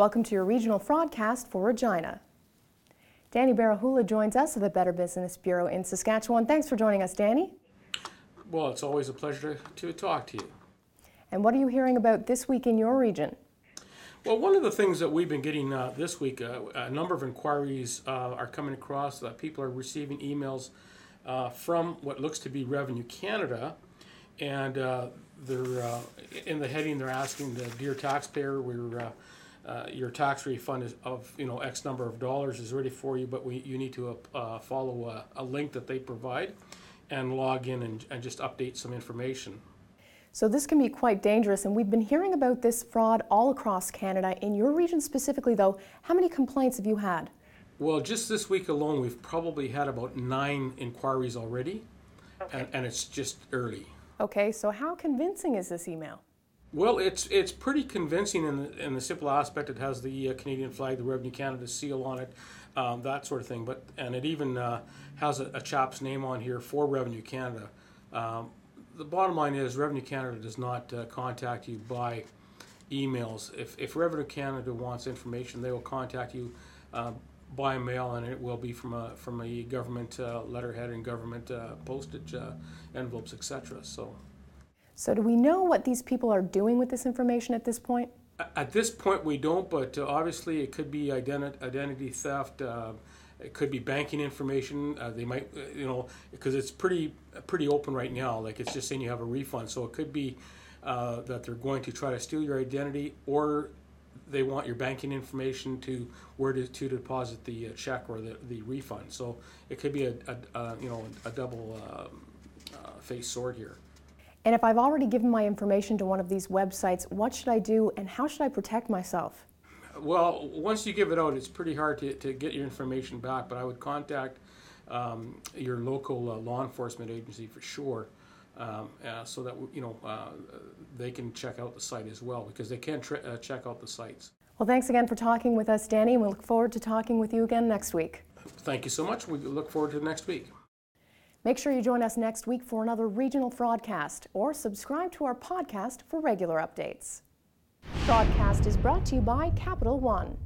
Welcome to your regional broadcast for Regina. Danny Barahula joins us of the Better Business Bureau in Saskatchewan. Thanks for joining us, Danny. Well, it's always a pleasure to, talk to you. And what are you hearing about this week in your region? Well, one of the things that we've been getting uh, this week, uh, a number of inquiries uh, are coming across that people are receiving emails uh, from what looks to be Revenue Canada, and uh, they're uh, in the heading they're asking the dear taxpayer, we're Uh, your tax refund is of you know X number of dollars is ready for you, but we you need to uh, follow a, a, link that they provide and log in and, and just update some information. So this can be quite dangerous, and we've been hearing about this fraud all across Canada. In your region specifically, though, how many complaints have you had? Well, just this week alone, we've probably had about nine inquiries already, okay. and, and it's just early. Okay, so how convincing is this email? Well, it's it's pretty convincing in the, in the simple aspect. It has the uh, Canadian flag, the Revenue Canada seal on it, um, that sort of thing. But and it even uh, has a, a, chap's name on here for Revenue Canada. Um, the bottom line is Revenue Canada does not uh, contact you by emails. If, if Revenue Canada wants information, they will contact you uh, by mail, and it will be from a from a government uh, letterhead and government uh, postage envelopes, etc. So. So do we know what these people are doing with this information at this point? At this point, we don't, but uh, obviously it could be identi- identity theft. It could be banking information. Uh, they might, uh, you know, because it's pretty pretty open right now. Like it's just saying you have a refund, so it could be uh, that they're going to try to steal your identity, or they want your banking information to where to, to deposit the uh, check or the, the refund. So it could be a, a, a you know a double um, uh, face sword here. And if I've already given my information to one of these websites, what should I do and how should I protect myself? Well, once you give it out, it's pretty hard to, to get your information back, but I would contact um, your local uh, law enforcement agency for sure. Um, uh, so that you know uh, they can check out the site as well because they can uh, check out the sites. Well, thanks again for talking with us, Danny, we look forward to talking with you again next week. Thank you so much. We look forward to next week. Make sure you join us next week for another regional broadcast or subscribe to our podcast for regular updates. Broadcast is brought to you by Capital One.